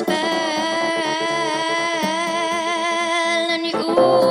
spell and you.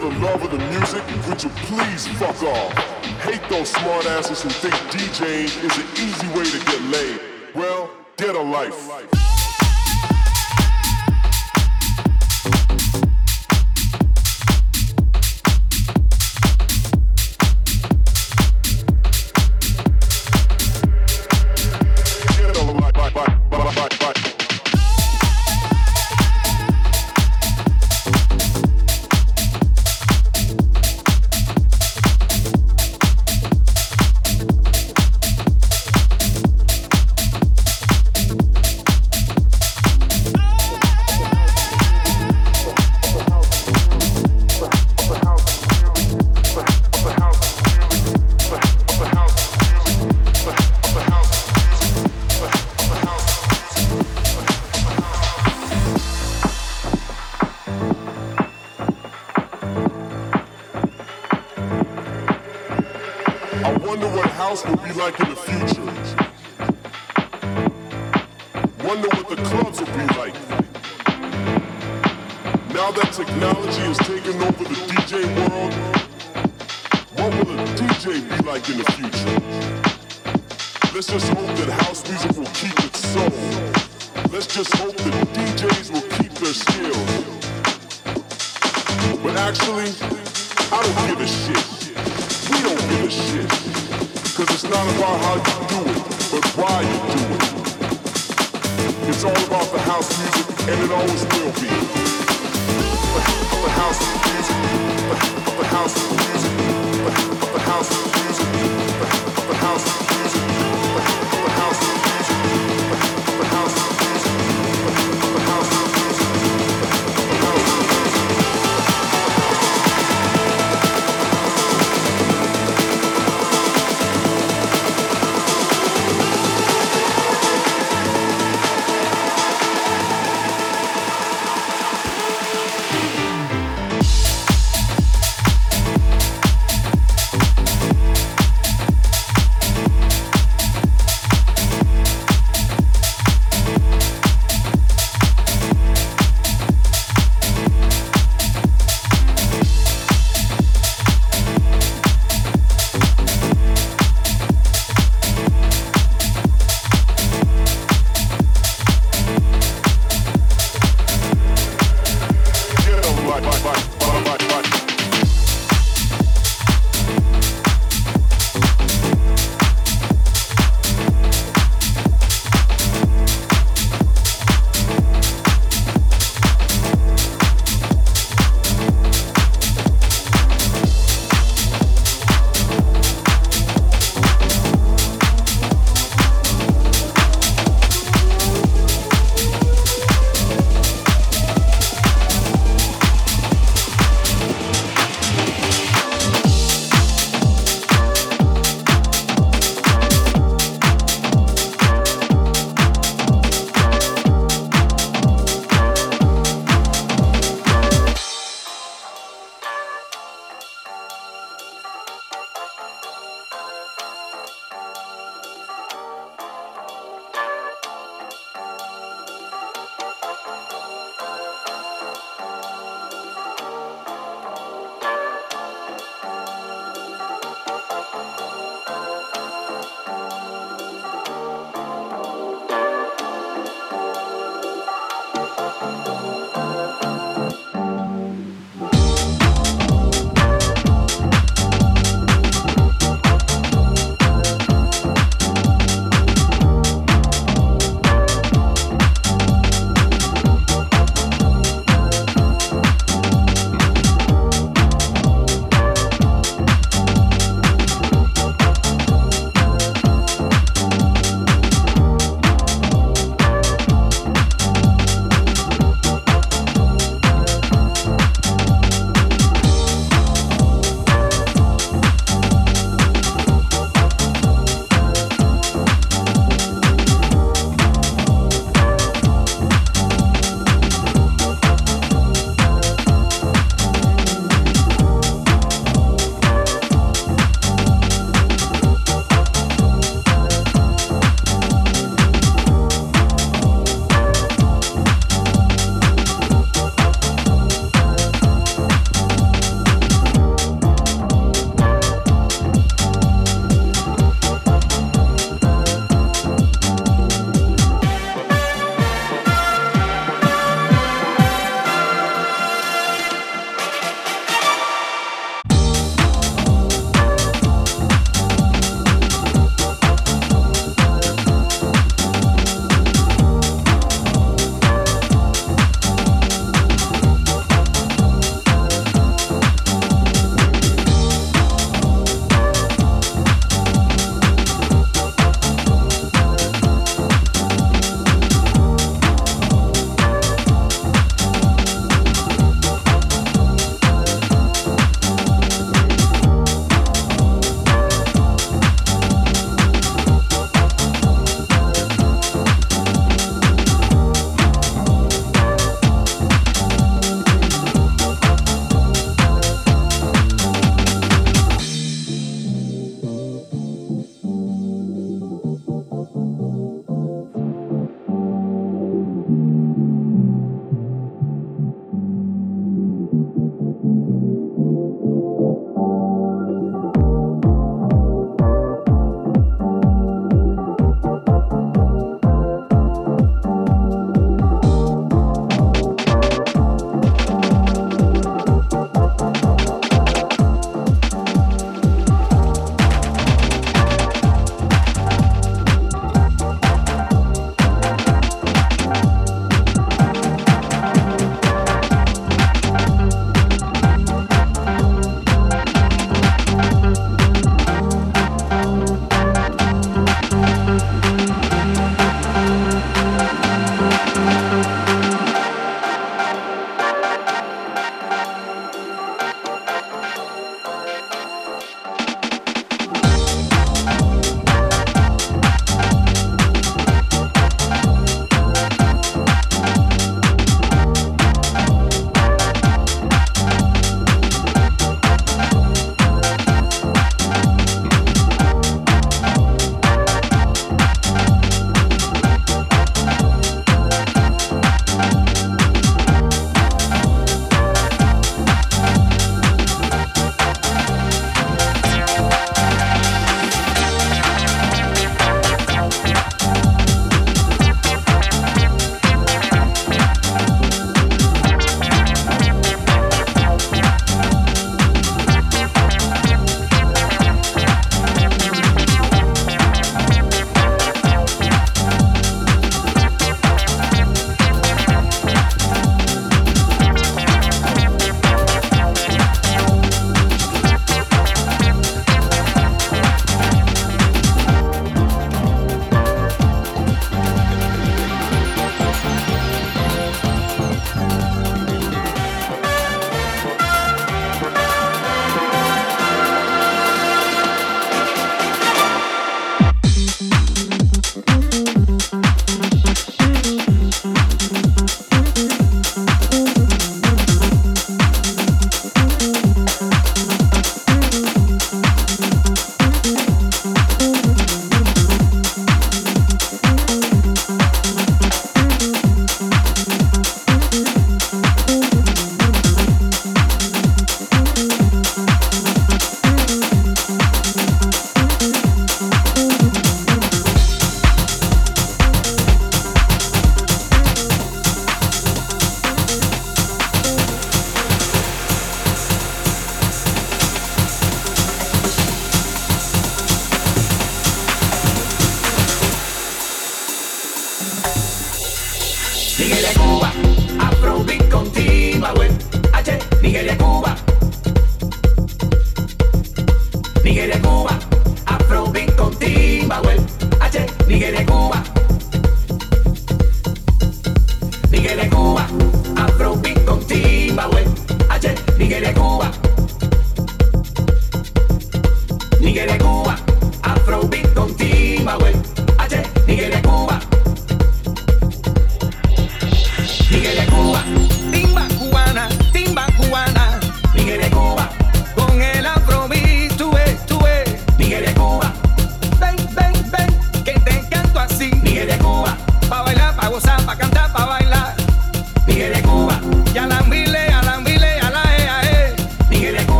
for the love of the music, would you please fuck off? Hate those smartasses who think DJing is an easy way to get laid.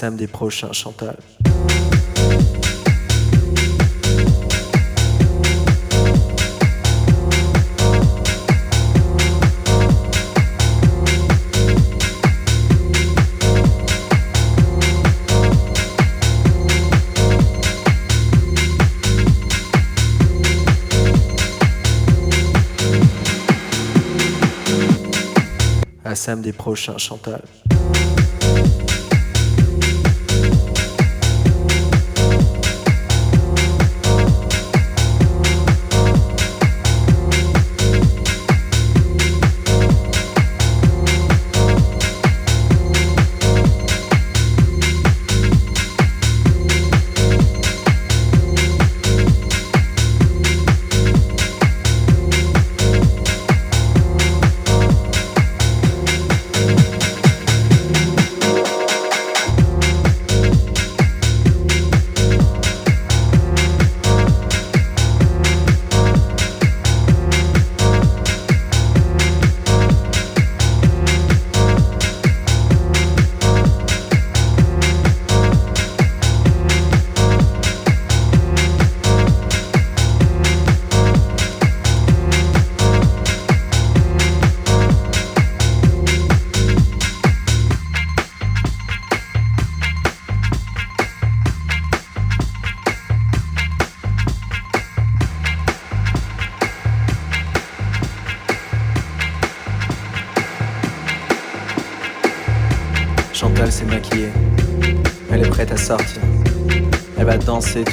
samedi prochain, Chantal. à samedi prochain, Chantal.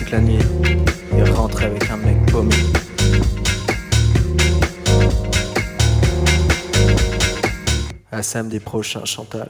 toute la nuit et rentre avec un mec paumé. À samedi prochain, Chantal.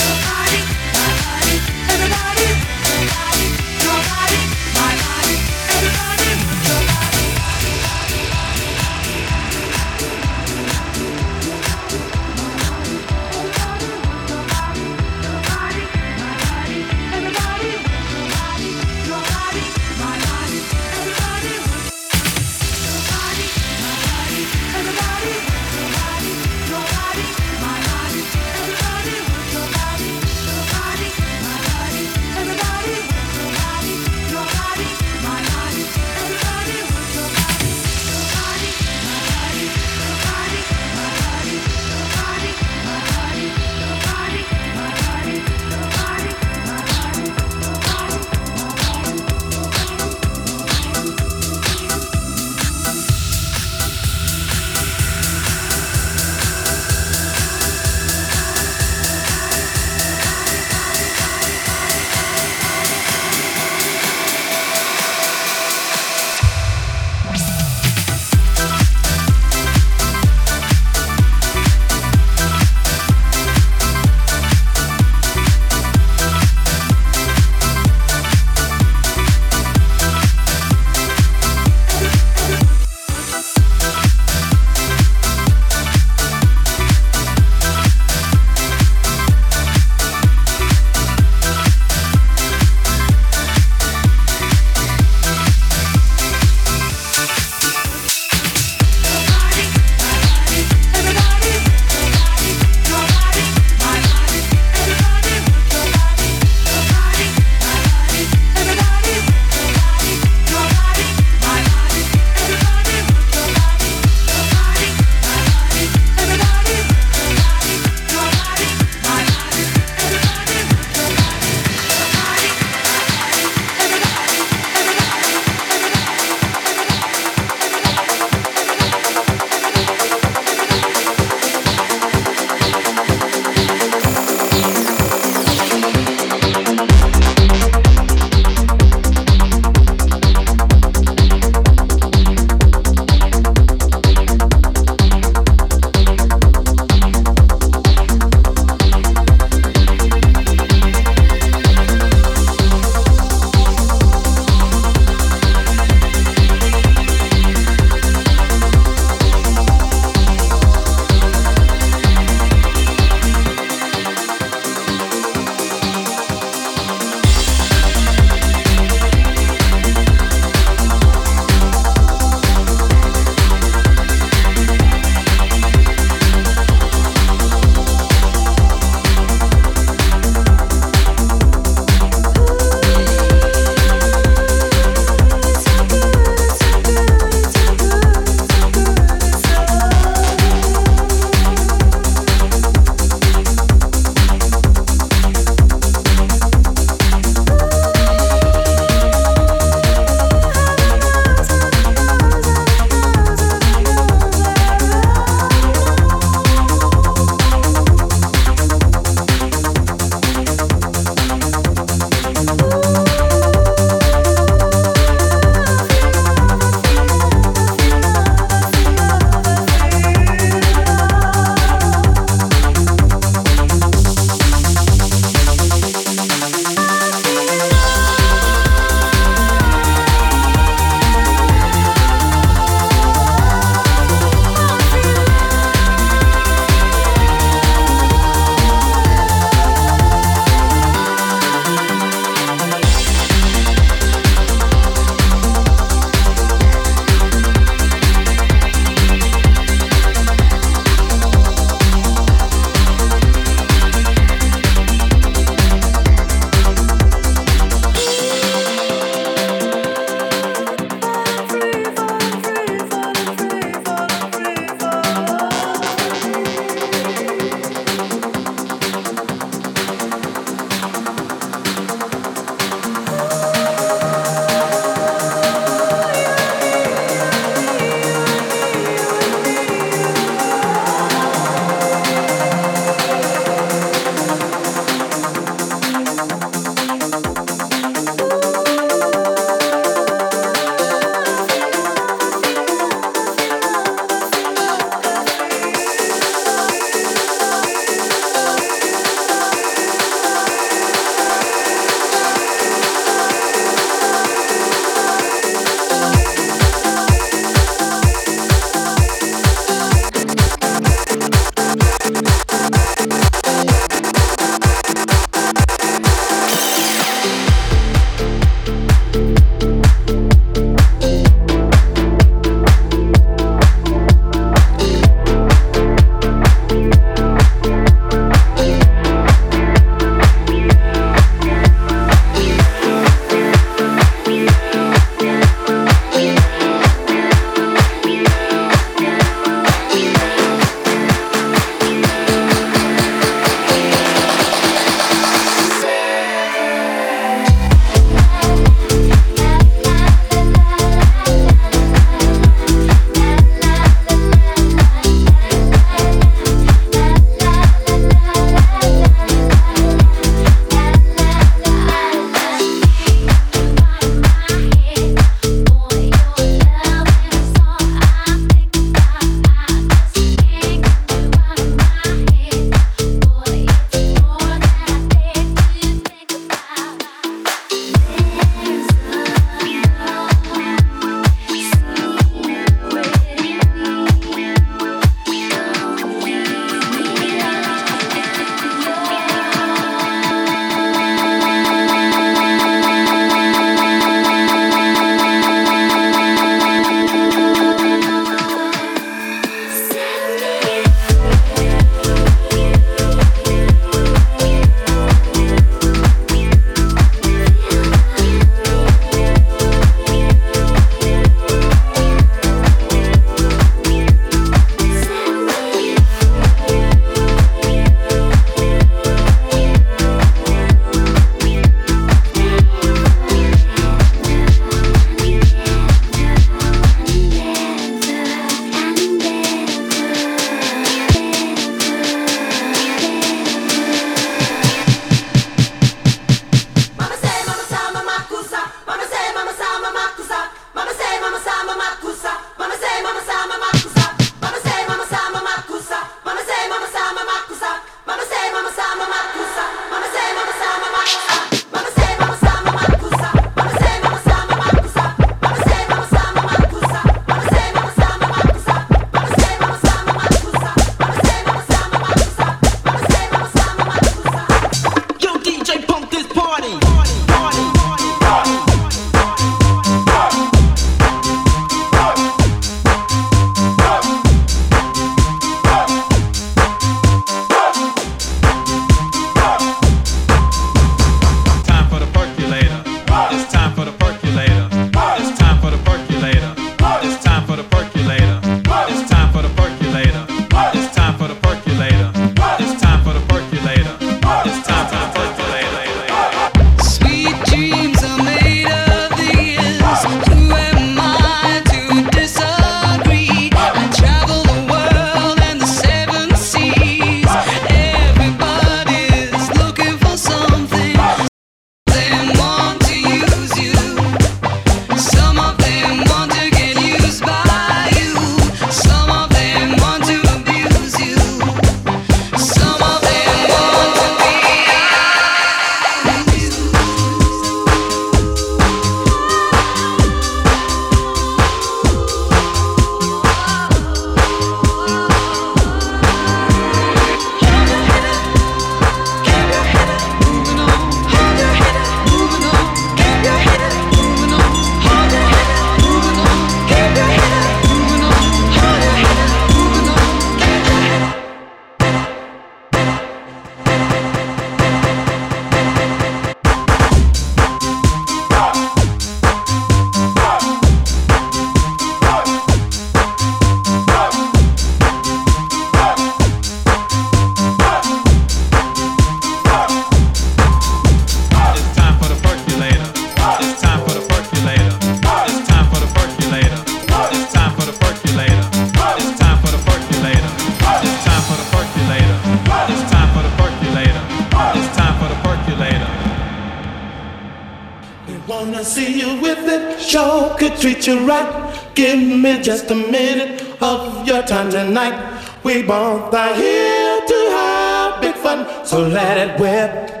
you right. Give me just a minute of your time tonight. We both are here to have big fun, so let it whip.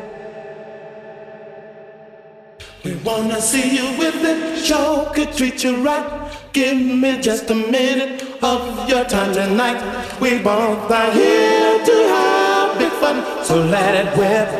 We wanna see you with it, show could treat you right. Give me just a minute of your time tonight. We both are here to have big fun, so let it whip.